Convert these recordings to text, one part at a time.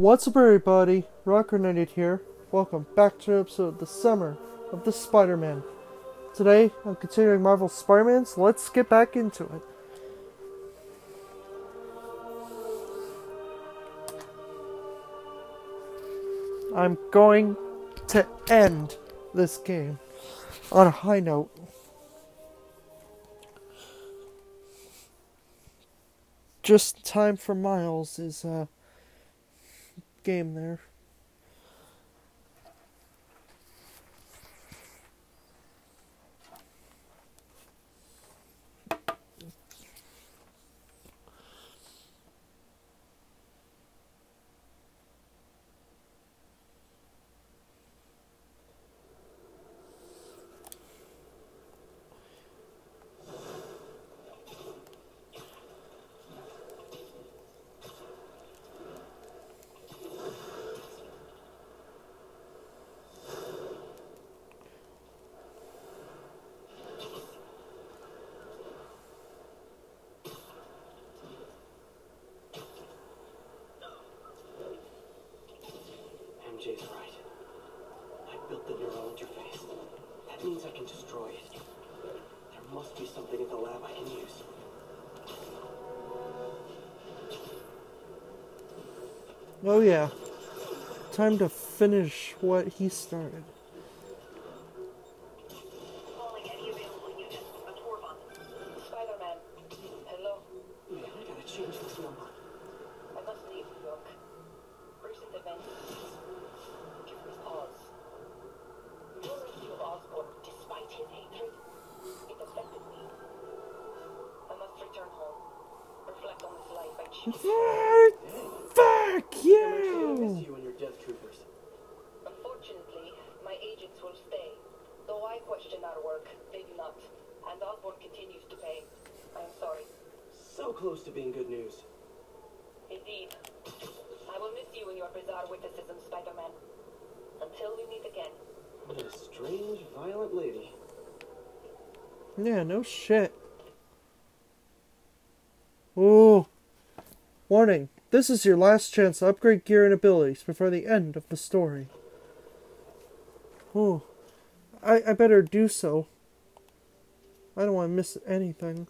What's up, everybody? Rocker Knighted here. Welcome back to an episode of the Summer of the Spider-Man. Today, I'm continuing Marvel Spider-Man, so let's get back into it. I'm going to end this game on a high note. Just time for Miles is uh game there. MJ's right. I built the neural interface. That means I can destroy it. There must be something in the lab I can use. Oh yeah. Time to finish what he started. Calling any available units. A Torvon. Spider-Man. Hello. Man, I gotta change this number. I must leave New York. Recent events. Give me pause. Your rescue of Osborn, despite his hatred, it affected me. I must return home. Reflect on this life I choose. Fuck I miss you! you and your death troopers. Unfortunately, my agents will stay. Though I question our work, they do not. And Osborn continues to pay. I am sorry. So close to being good news. Indeed. I will miss you and your bizarre witticism, Spider-Man. Until we meet again. What a strange, violent lady. Yeah, no shit. Ooh. Warning. This is your last chance to upgrade gear and abilities before the end of the story. Oh, I, I better do so. I don't want to miss anything.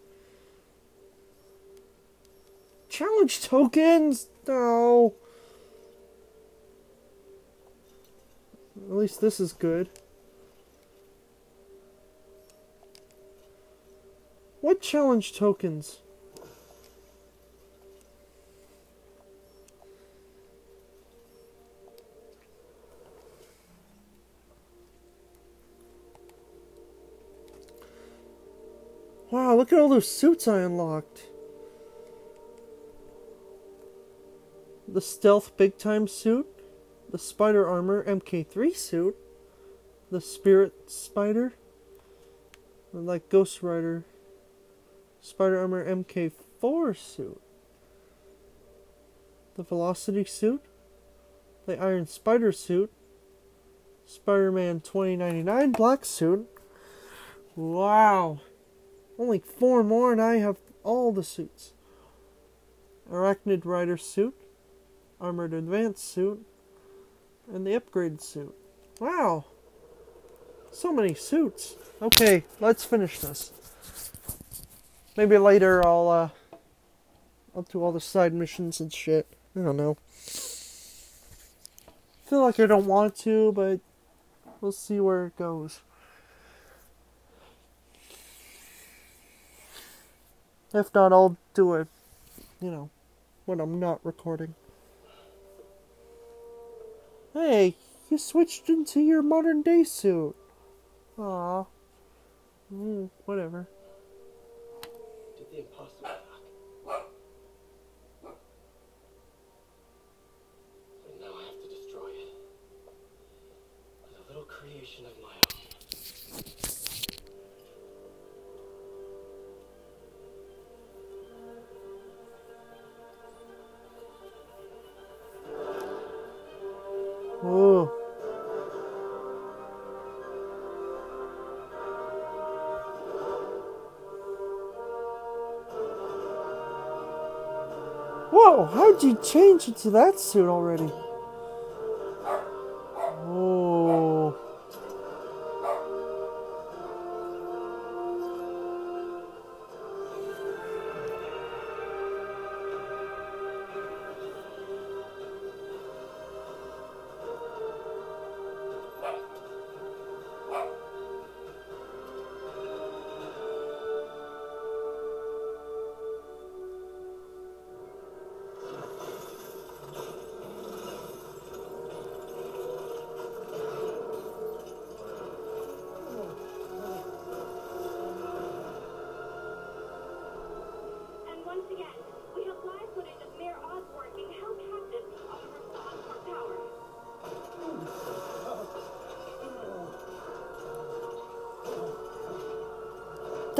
Challenge tokens? No. At least this is good. What challenge tokens? Look at all those suits I unlocked. The stealth big time suit, the spider armor MK3 suit, the spirit spider, like Ghost Rider Spider Armor MK4 suit, the Velocity suit, the Iron Spider suit, Spider Man 2099 black suit. Wow! Only four more, and I have all the suits. Arachnid Rider suit, Armored Advanced suit, and the Upgrade suit. Wow! So many suits. Okay, let's finish this. Maybe later I'll uh I'll do all the side missions and shit. I don't know. feel like I don't want to, but we'll see where it goes. If not, I'll do it, you know, when I'm not recording. Hey, you switched into your modern day suit. Aw. Mm, whatever. Oh, you change into that suit already?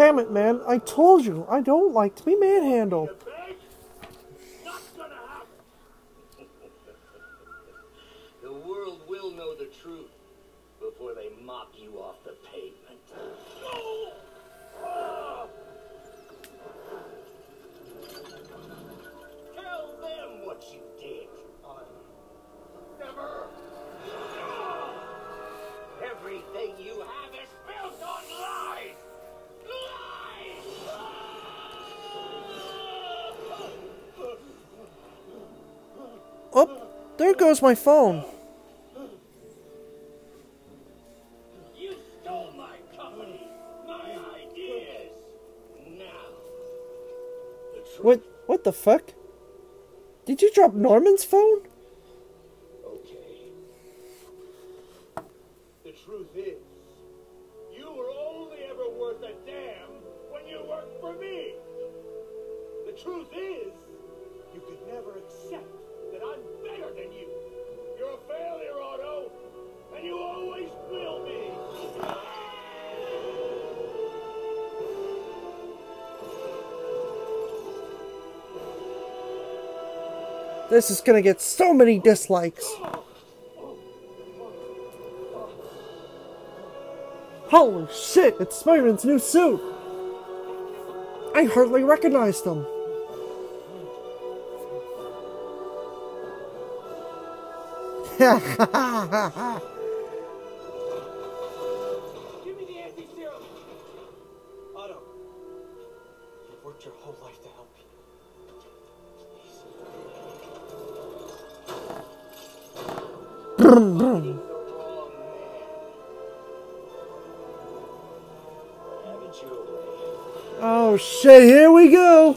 Damn it, man. I told you, I don't like to be manhandled. Goes my phone. You stole my company, my ideas. Now. What? What the fuck? Did you drop Norman's phone? This is gonna get so many dislikes. Holy shit, it's Spider-Man's new suit! I hardly recognized him. Give Oh shit, here we go!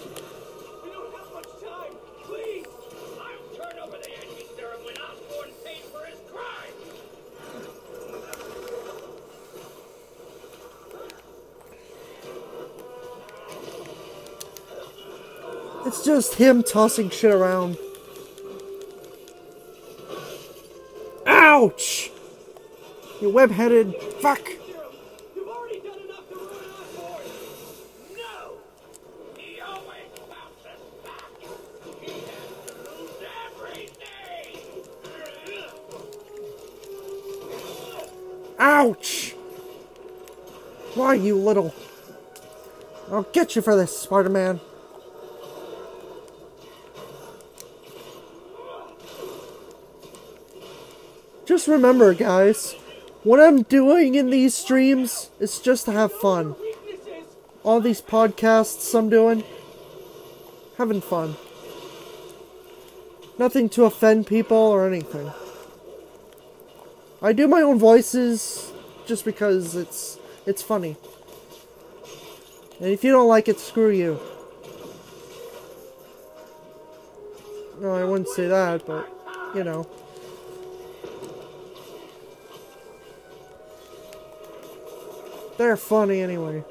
It's just him tossing shit around. Lose everything. Ouch! Why, you little... I'll get you for this, Spider-Man. Just remember, guys, what I'm doing in these streams is just to have fun. All these podcasts I'm doing, having fun. Nothing to offend people or anything. I do my own voices just because it's it's funny. And if you don't like it, screw you. No, I wouldn't say that, but you know. They're funny anyway.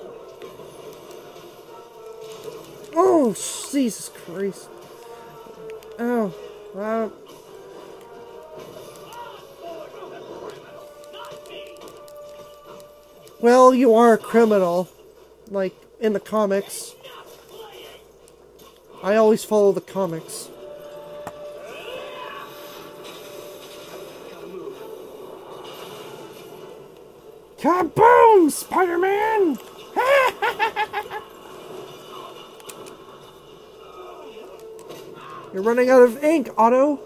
Oh, Jesus Christ. Oh, uh, well, you are a criminal. Like, in the comics. I always follow the comics. Kaboom, Spider-Man! You're running out of ink, Otto.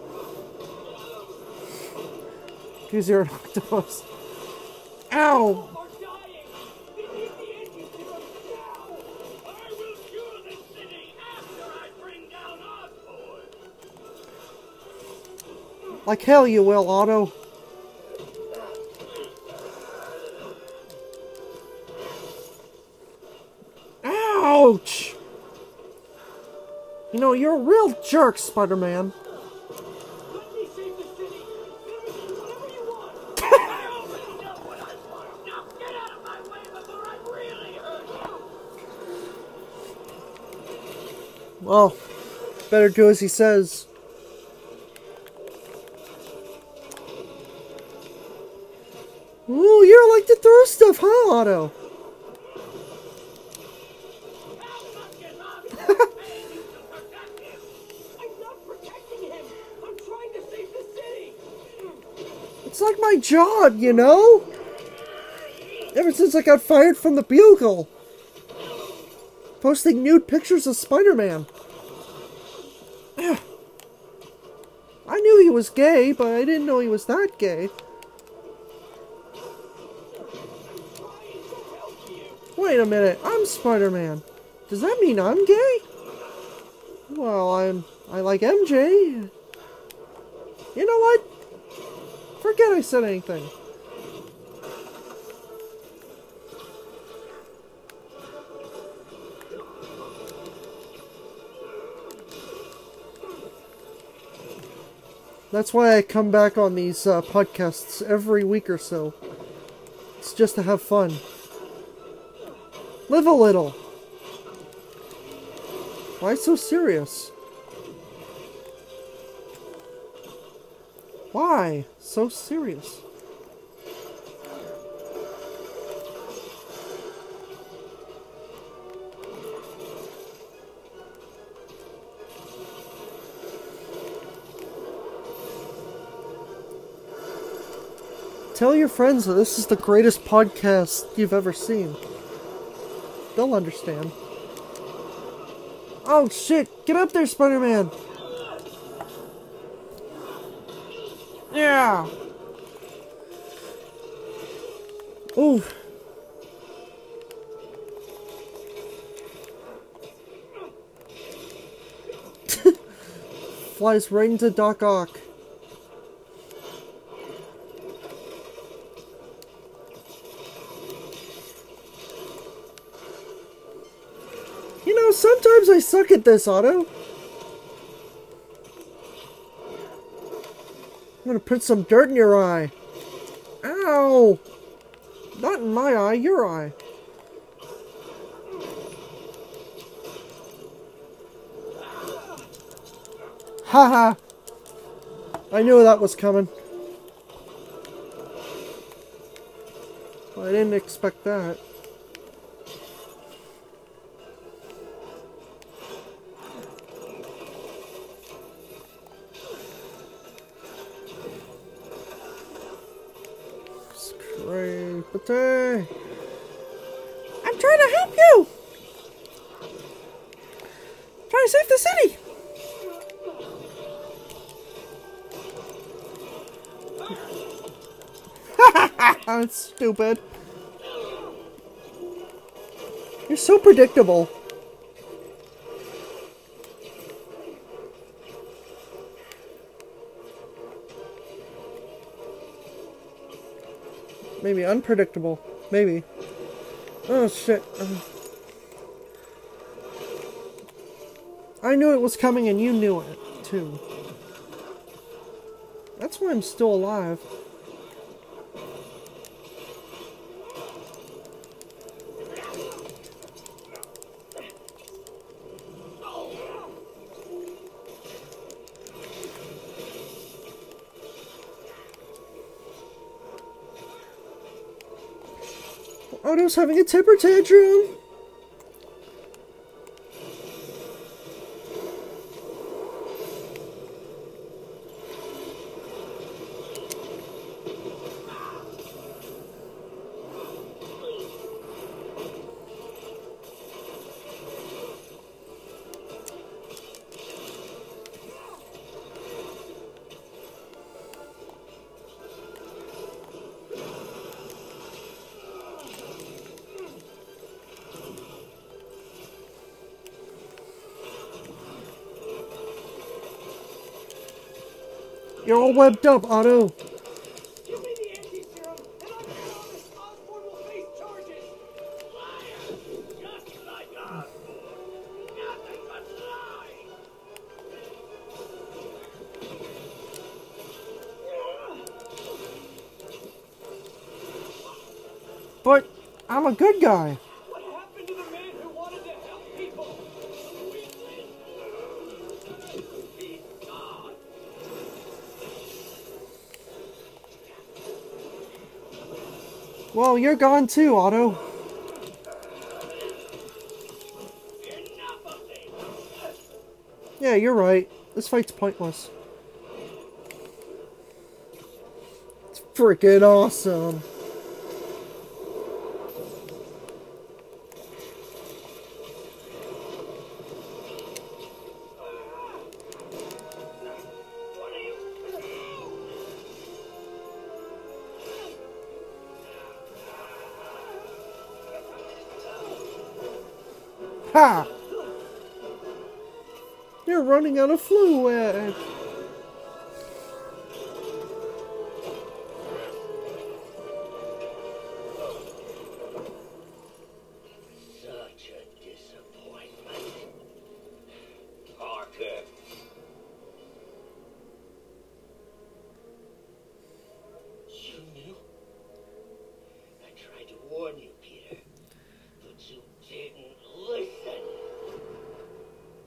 Because you're an octopus. Ow! Like hell you will, Otto. My way before I really hurt you! Well, better do as he says. Ooh, you're like to throw stuff, huh, Otto? My job, you know? Ever since I got fired from the Bugle. Posting nude pictures of Spider-Man. I knew he was gay, but I didn't know he was that gay. Wait a minute, I'm Spider-Man. Does that mean I'm gay? Well, I'm I like MJ. You know what? Forget I said anything. That's why I come back on these uh, podcasts every week or so. It's just to have fun. Live a little. Why so serious? Why so serious? Tell your friends that this is the greatest podcast you've ever seen. They'll understand. Oh shit! Get up there, Spider Man! Yeah! Ooh. Flies right into Doc Ock. You know, sometimes I suck at this, Otto. I'm gonna put some dirt in your eye. Ow! Not in my eye, your eye. Haha! I knew that was coming. I didn't expect that. That's stupid. You're so predictable. Maybe unpredictable. Maybe. Oh shit. I knew it was coming and you knew it, too. That's why I'm still alive. Having a temper tantrum. You're all webbed up, Otto. Give me the anti-serum, and I'm promise Osborn will face charges. Liar! Just like Osborn. Nothing but lies. But I'm a good guy. Well, you're gone too, Otto. Yeah, you're right. This fight's pointless. It's freaking awesome. Running out of fluid.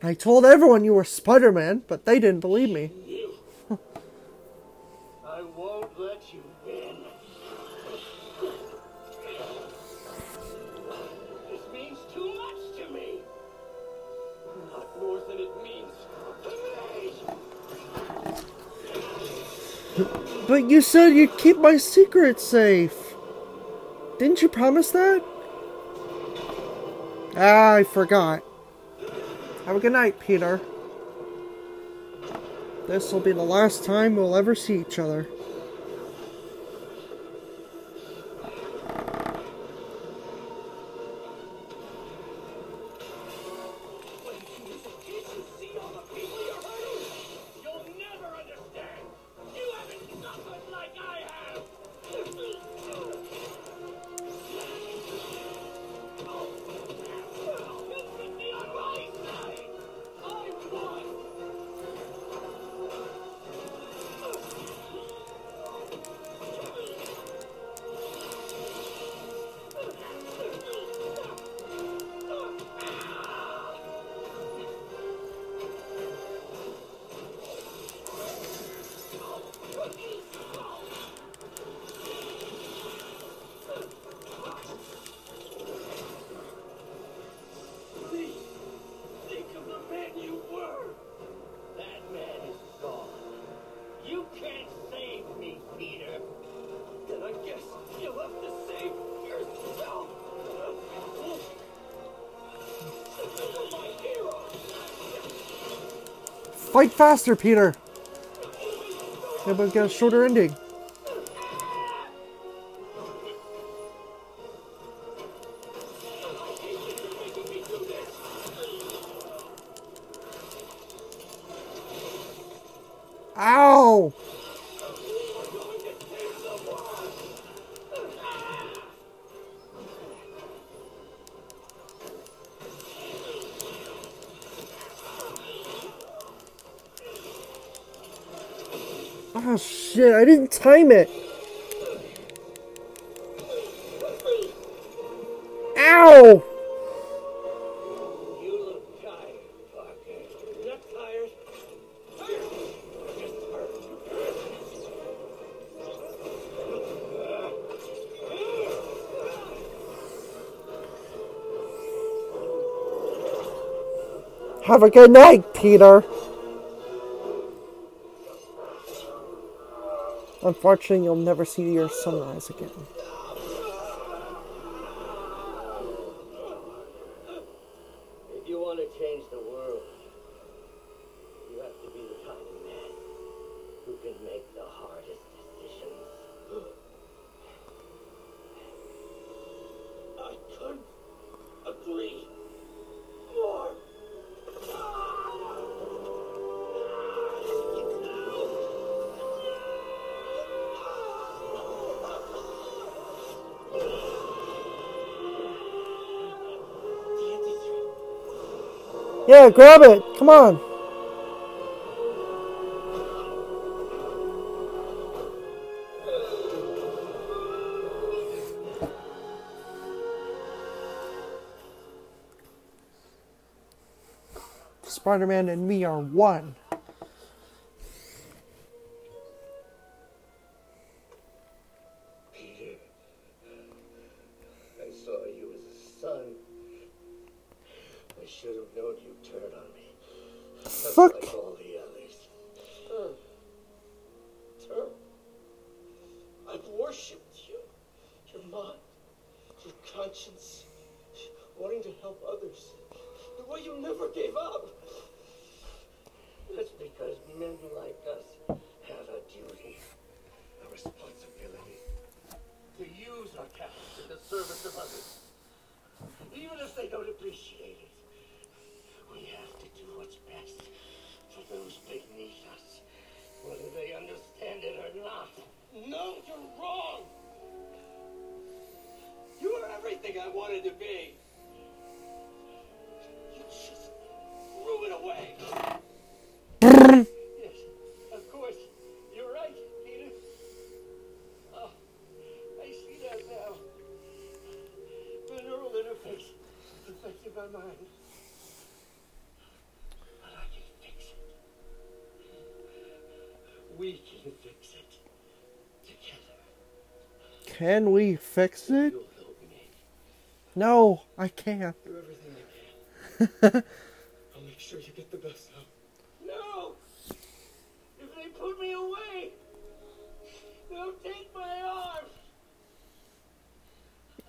I told everyone you were Spider Man, but they didn't believe me. I won't let you win. This means too much to me. Not more than it means to me. But you said you'd keep my secret safe. Didn't you promise that? Ah, I forgot. Have a good night, Peter. This will be the last time we'll ever see each other. Fight faster, Peter! Yeah, but get a shorter ending. Shit, I didn't time it! Ow! Have a good night, Peter! Unfortunately, you'll never see your sunrise again. Yeah, grab it. Come on. Spider Man and me are one. Service of others. Even if they don't appreciate it. We have to do what's best for those beneath us, whether they understand it or not. No, you're wrong! You are everything I wanted to be. Can we fix it? You'll help me. No, I can't. Do everything you can. I'll make sure you get the best help. No! If they put me away, they'll take my arms.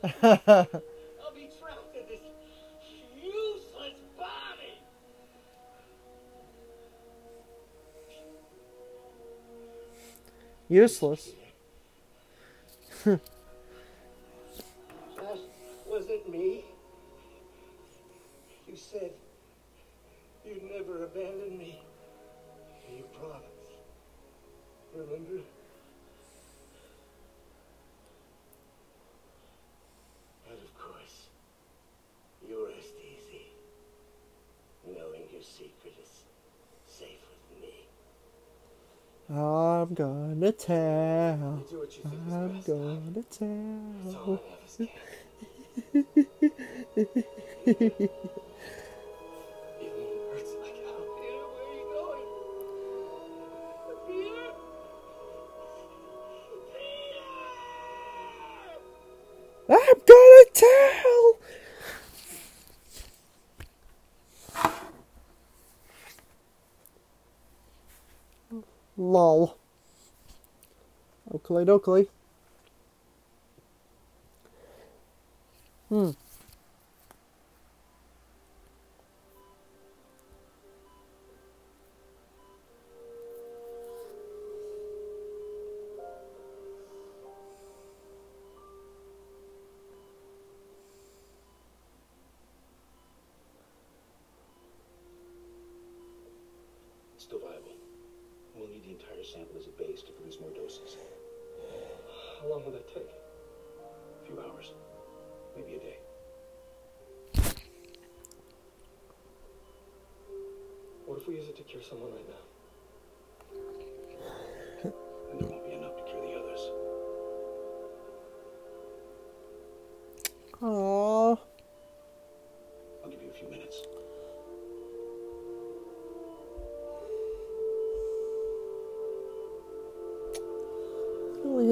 I'll be trapped in this useless body. Useless. me. You said you'd never abandon me. You promised. Remember? And of course, you rest easy, knowing your secret is safe with me. I'm gonna tell. Do what you think I'm gonna tell. I'm gonna tell. Lol. Oakley dokley. Hmm.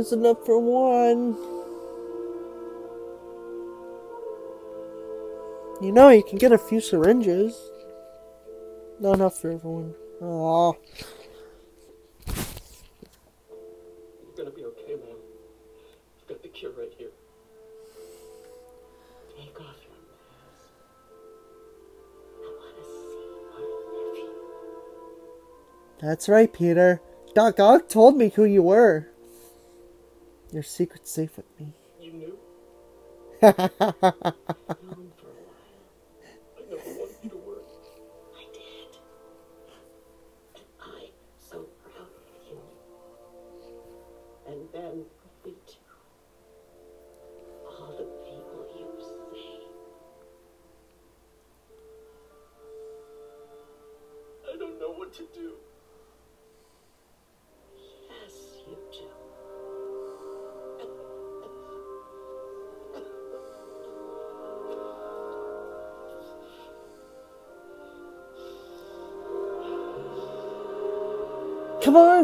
Is enough for one. You know, you can get a few syringes. Not enough for everyone. Aww. You're gonna be okay, man. I've got the cure right here. Take off your mask. I want to see our nephew. That's right, Peter. Doc Ock told me who you were. Your secret's safe with me. You knew?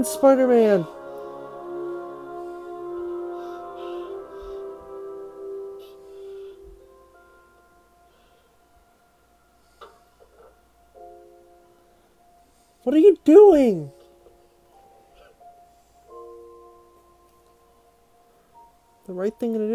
Spider Man! What are you doing? The right thing to do?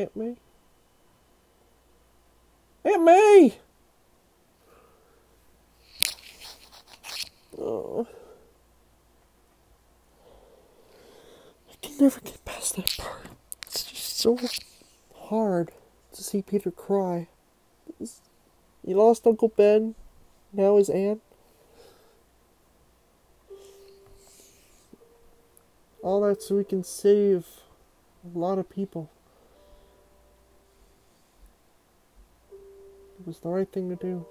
Aunt May? Aunt May! Oh. I can never get past that part. It's just so hard to see Peter cry. It's- He lost Uncle Ben, now his aunt. All that so we can save a lot of people. It was the right thing to do.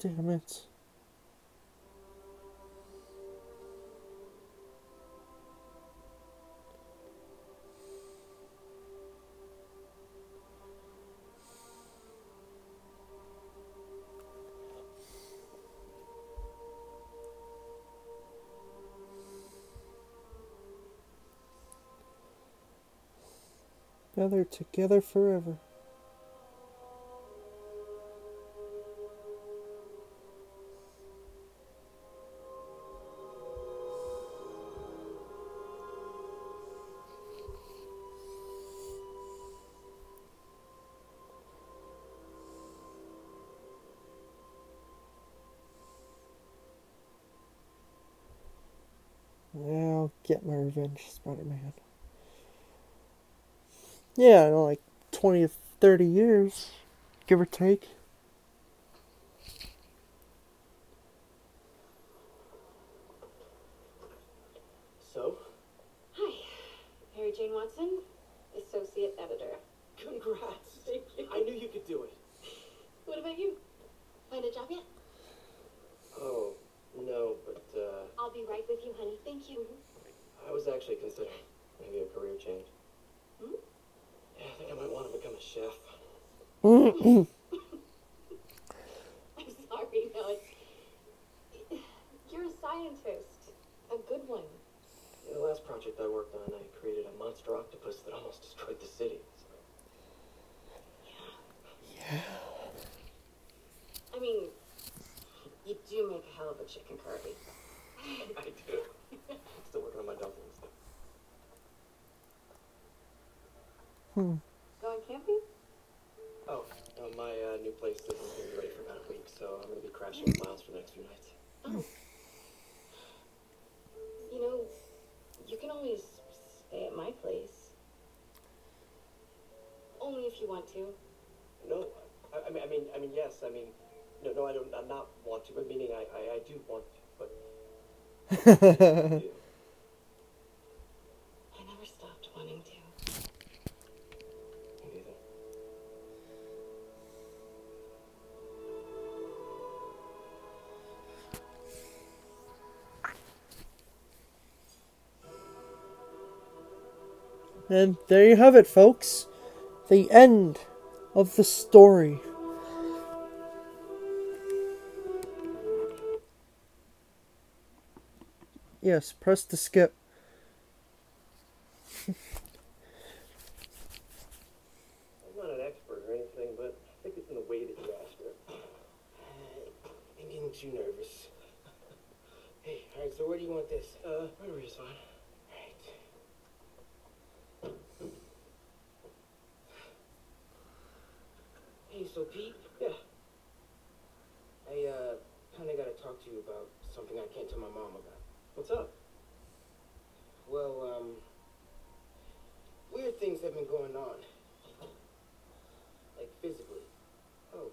Damn it. Now they're together forever. Now get my revenge, Spider Man. Yeah, in like 20 or 30 years, give or take. So, Hi, Mary Jane Watson, Associate Editor. congrats. Thank you. I knew you could do it. What about you? Find a job yet? Oh, no, but uh, I'll be right with you, honey. Thank you. I was actually considering maybe a career change. Hmm? I think I might want to become a chef. I'm sorry, no. You're a scientist. A good one. In The last project I worked on, I created a monster octopus that almost destroyed the city. Yeah. Yeah. I mean, you do make a hell of a chicken curry. I do. Still working on my dumplings. Going camping? Oh, uh, my uh, new place isn't going to be ready for about a week, so I'm going to be crashing with Miles for the next few nights. Oh. You know, you can always stay at my place. Only if you want to. No, I, I mean, I mean, I mean, yes, I mean, no, no, I don't, I'm not want to, but meaning I, I, I do want to, but And there you have it, folks. The end of the story. Yes, press to skip. I'm not an expert or anything, but I think it's in the way that you asked her. I'm getting too nervous. Hey, all right, so where do you want this? Uh, right over here's fine. All right. Hello, Pete. Yeah. I uh, kind of got to talk to you about something I can't tell my mom about. What's up? Well, um, weird things have been going on. Like physically. Oh.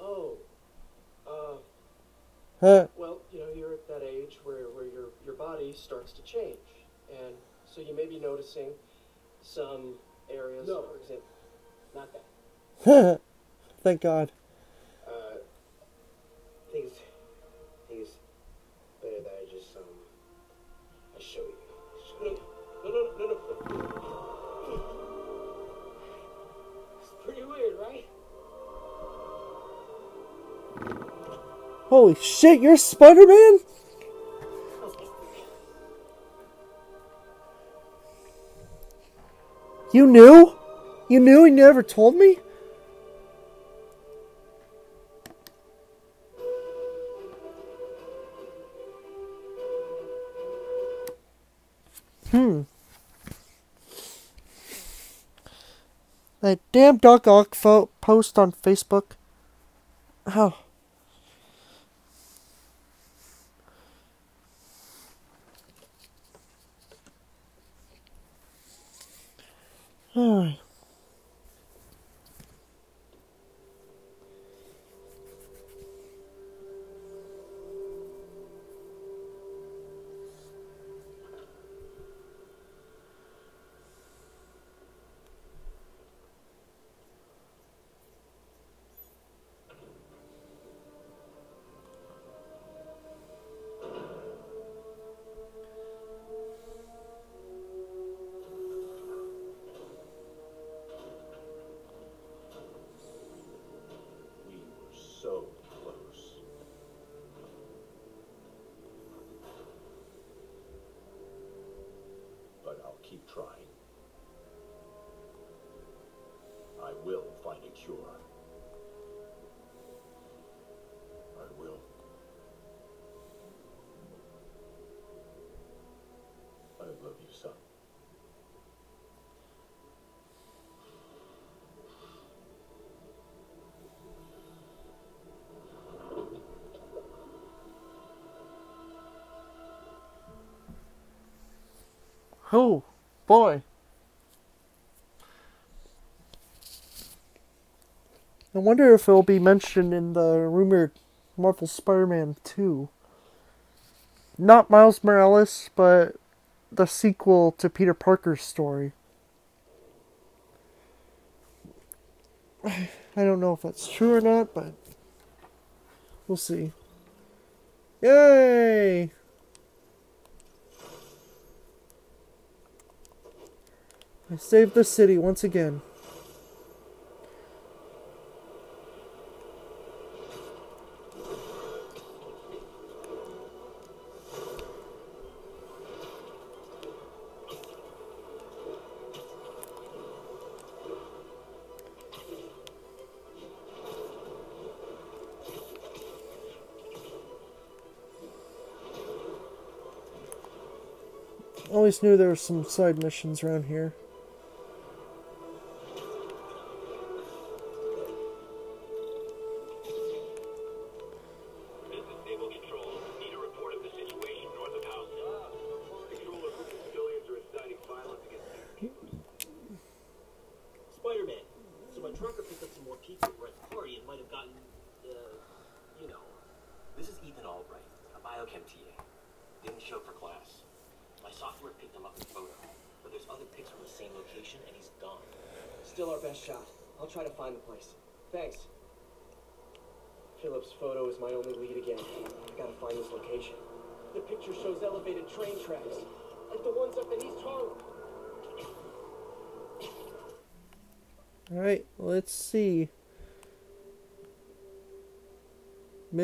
Oh, uh, Huh. well, you know, you're at that age where, where your, your body starts to change. And so you may be noticing some areas, No. for example. Not that. Thank God. Uh, I think it's, I think it's better that I just, um, I show you. Show No, you. no, no, no, no. It's pretty weird, right? Holy shit, you're Spider Man? You knew? You knew and never told me? Hmm. That damn Doc Ock fo- post on Facebook. Oh. Alright. Find a cure. I will. I love you, son. Oh, boy. I wonder if it'll be mentioned in the rumored Marvel Spider Man 2. Not Miles Morales, but the sequel to Peter Parker's story. I don't know if that's true or not, but we'll see. Yay! I saved the city once again. Always knew there were some side missions around here.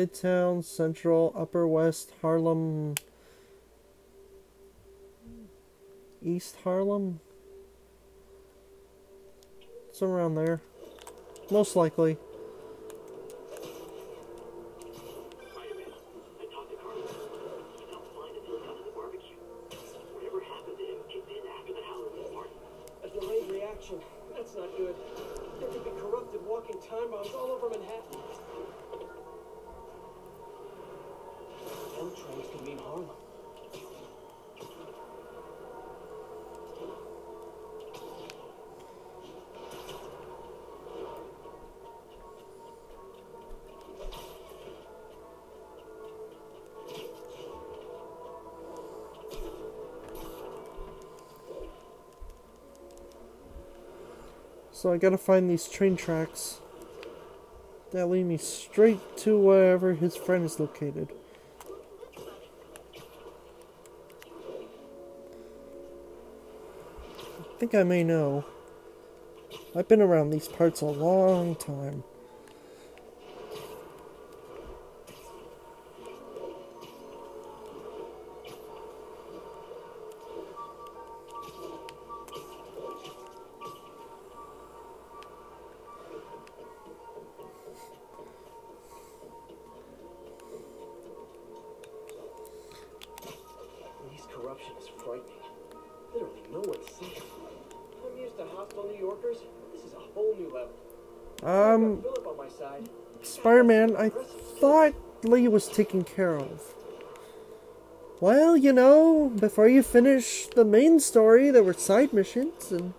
Midtown, Central, Upper West, Harlem, East Harlem? Somewhere around there. Most likely. Spider-Man, I talked to Carlos. He felt fine until he got to the So I gotta find these train tracks that lead me straight to wherever his friend is located. I think I may know. I've been around these parts a long time. Li was taken care of. Well, you know, before you finish the main story, there were side missions, and,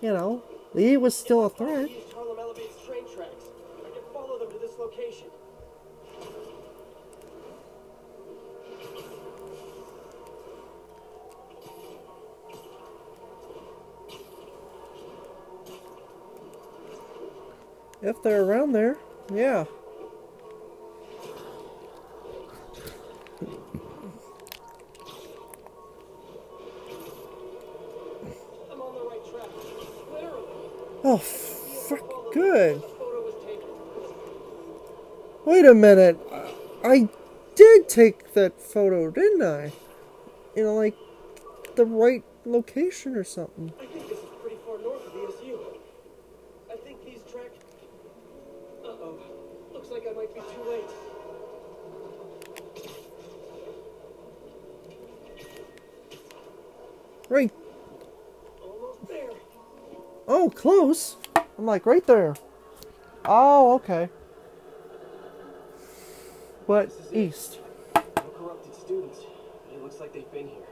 you know, Li was still a threat. Used Harlem Elevate's train tracks. I can follow them to this location. If they're around there, yeah. I'm on the right track. Literally. Oh, fuck, good. The photo was taken. Wait a minute. I did take that photo, didn't I? You know, like, the right location or something. I think this is pretty far north of ESU. I think these track. Uh oh. Looks like I might be too late. Right. Almost there. Oh, close. I'm like, right there. Oh, okay. But east. No corrupted students. It looks like they've been here.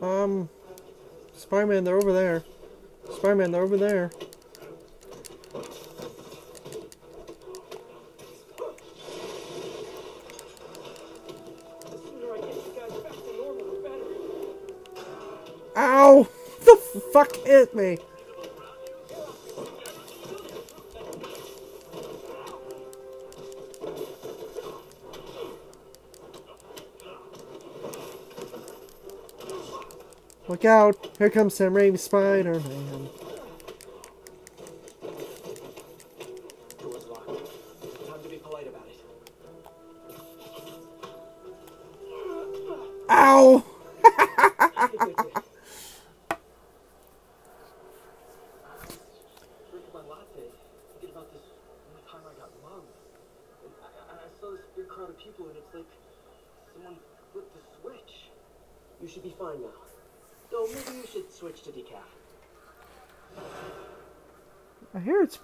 Um, Spider Man, they're over there. Spider Man, they're over there. Ow! The fuck hit me? Look out! Here comes Sam Raimi Spider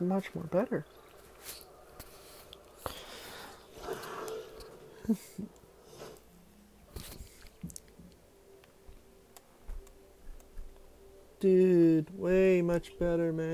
much more better. Dude, way much better, man.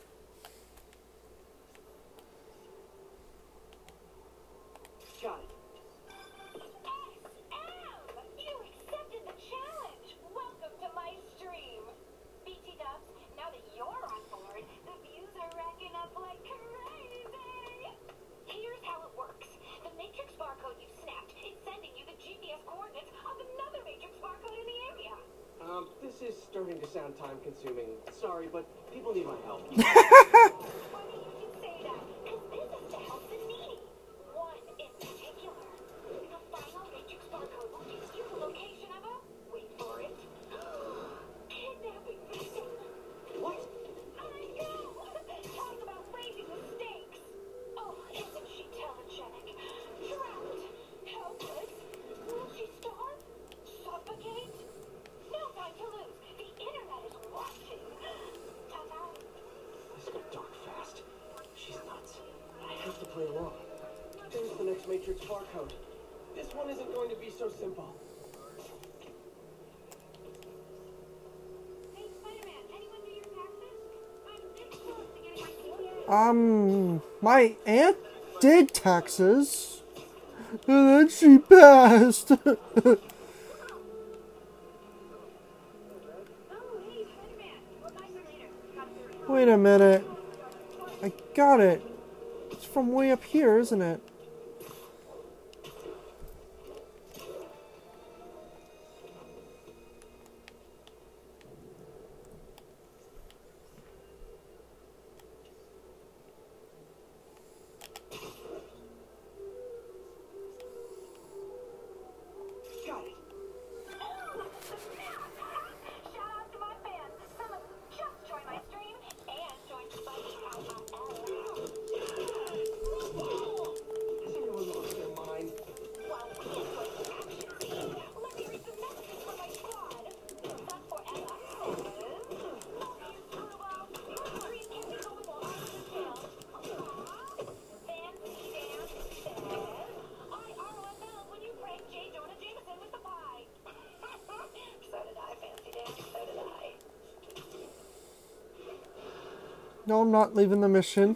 Um, my aunt did taxes, and then she passed. Wait a minute. I got it. It's from way up here, isn't it? not leaving the mission.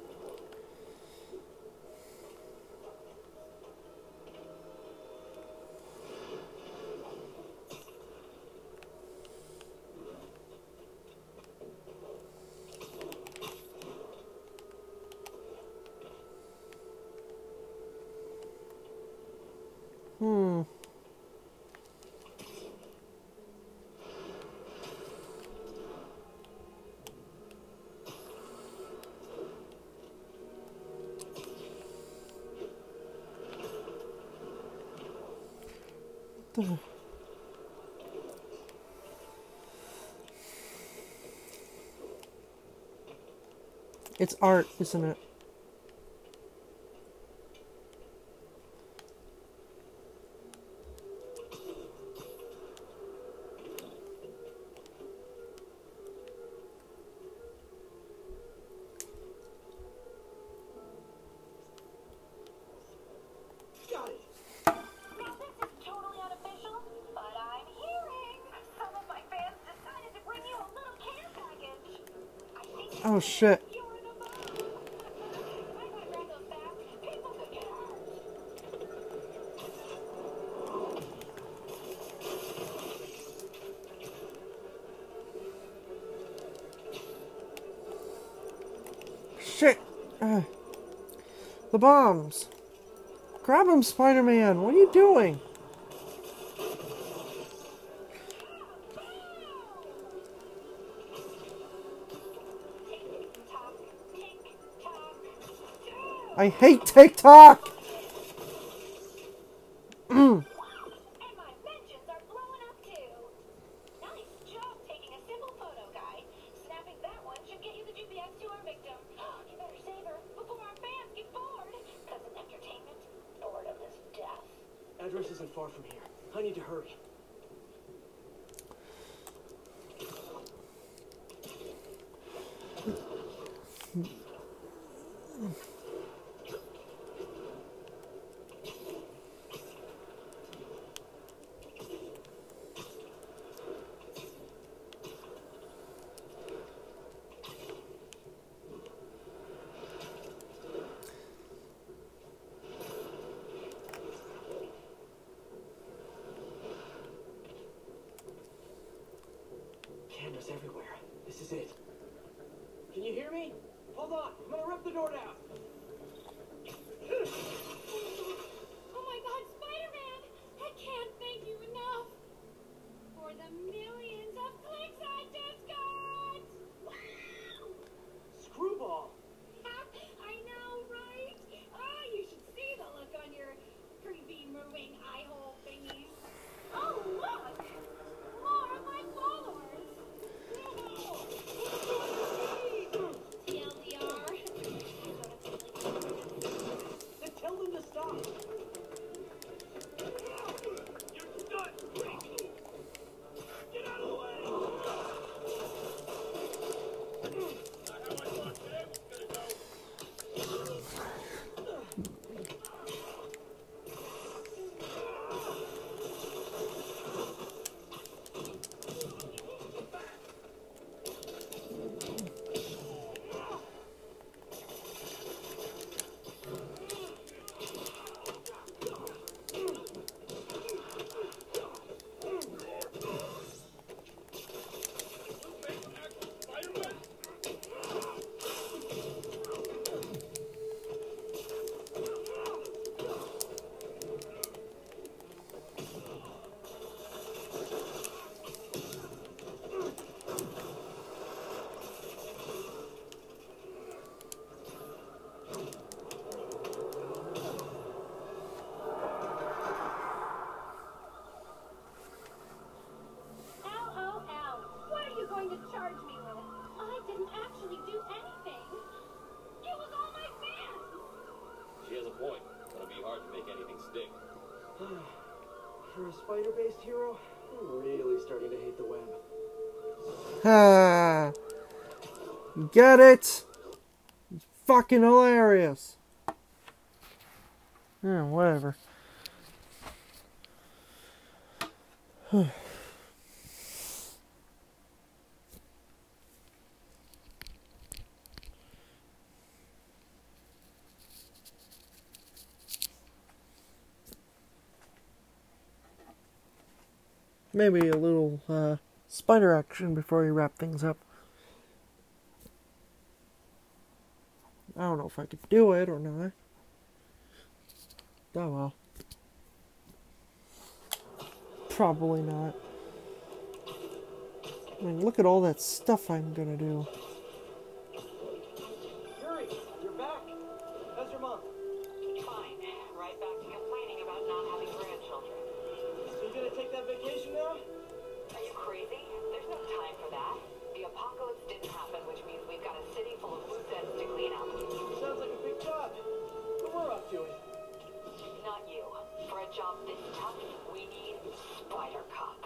It's art, isn't it? shit. Shit. Uh, the bombs. Grab him, Spider-Man. What are you doing? I hate TikTok! Charge me with? I didn't actually do anything. It was all my fans. She has a point. It'll be hard to make anything stick. For a spider-based hero, I'm really starting to hate the web. Ha! Get it? It's fucking hilarious. Yeah, whatever. Maybe a little uh, spider action before we wrap things up. I don't know if I could do it or not. Oh well. Probably not. I mean, look at all that stuff I'm gonna do. Are you crazy? There's no time for that. The apocalypse didn't happen, which means we've got a city full of loose ends to clean up. Sounds like a big job. But we're up to it. Not you. For a job this tough, we need Spider Cop.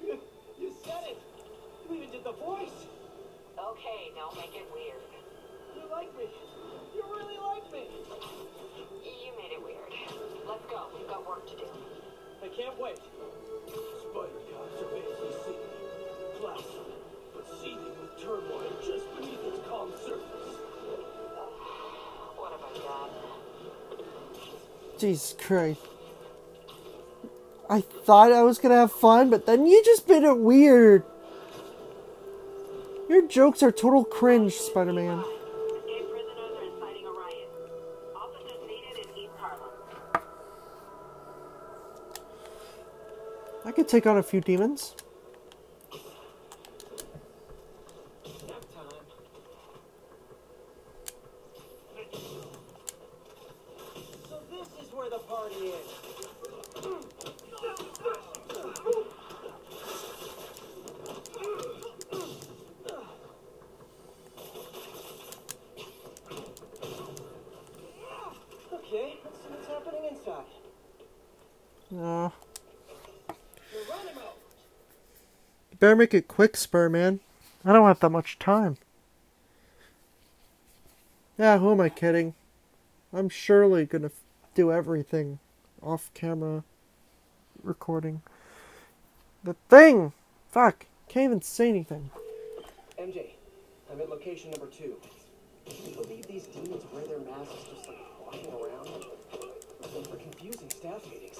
you, you said it. You even did the voice. Okay, don't make it weird. You like me. You really like me. You made it weird. Let's go. We've got work to do. I can't wait. Spider cops are basically sea. Placid, but seething with turmoil just beneath its calm surface. What have I done? Jesus Christ. I thought I was gonna have fun, but then you just made it weird. Your jokes are total cringe, Spider Man. I could take on a few demons. Nap time. So this is where the party is. Okay, let's see what's happening inside. Uh, We're running out. you better make it quick, Spur Man. I don't have that much time. Yeah, who am I kidding? I'm surely gonna f- do everything off camera recording. The thing! Fuck, can't even say anything. MJ, I'm at location number two. Can you believe these demons wear their masks just like walking around? Those are confusing staff meetings.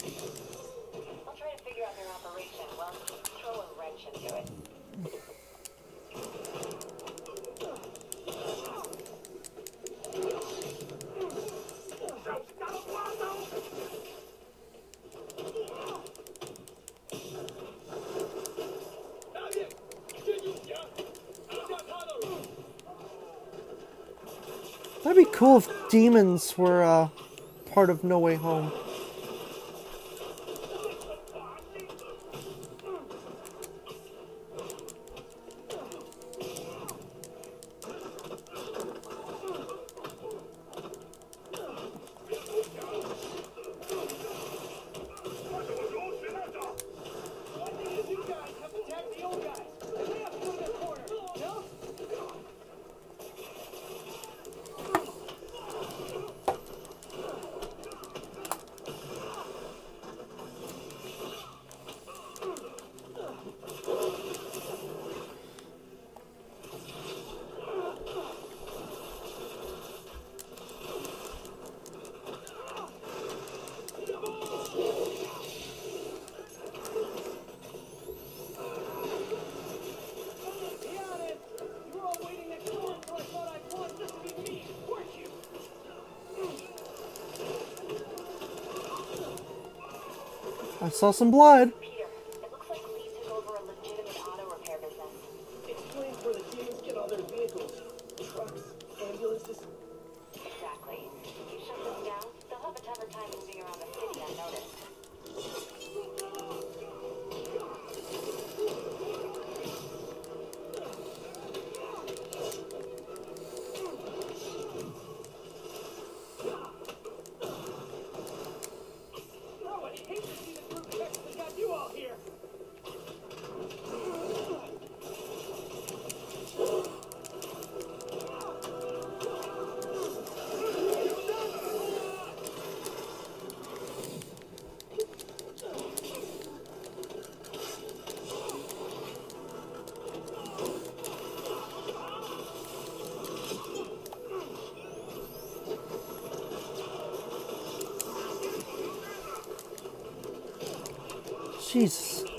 That'd be cool if demons were uh, part of No Way Home. I saw some blood. Jesus.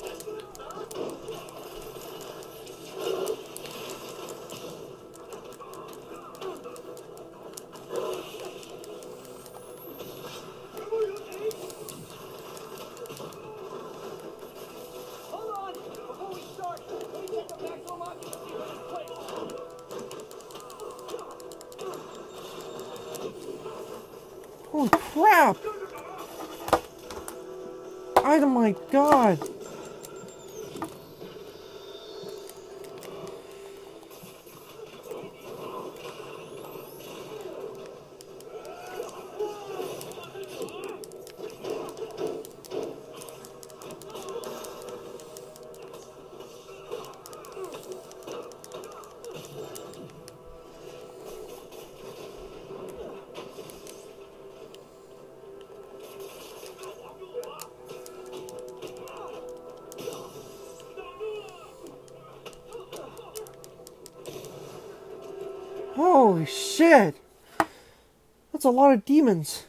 That's a lot of demons.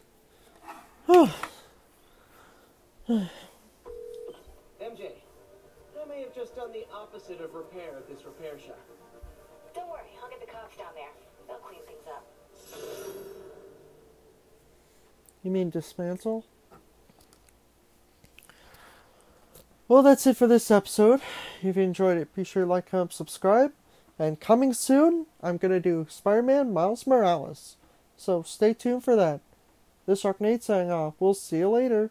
MJ, I may have just done the opposite of repair at this repair shop. Don't worry, I'll get the cops down there. They'll clean things up. You mean dismantle? Well, that's it for this episode. If you enjoyed it, be sure to like, comment, subscribe. And coming soon, I'm going to do Spider Man Miles Morales. So stay tuned for that. This Arcnade signing off. We'll see you later.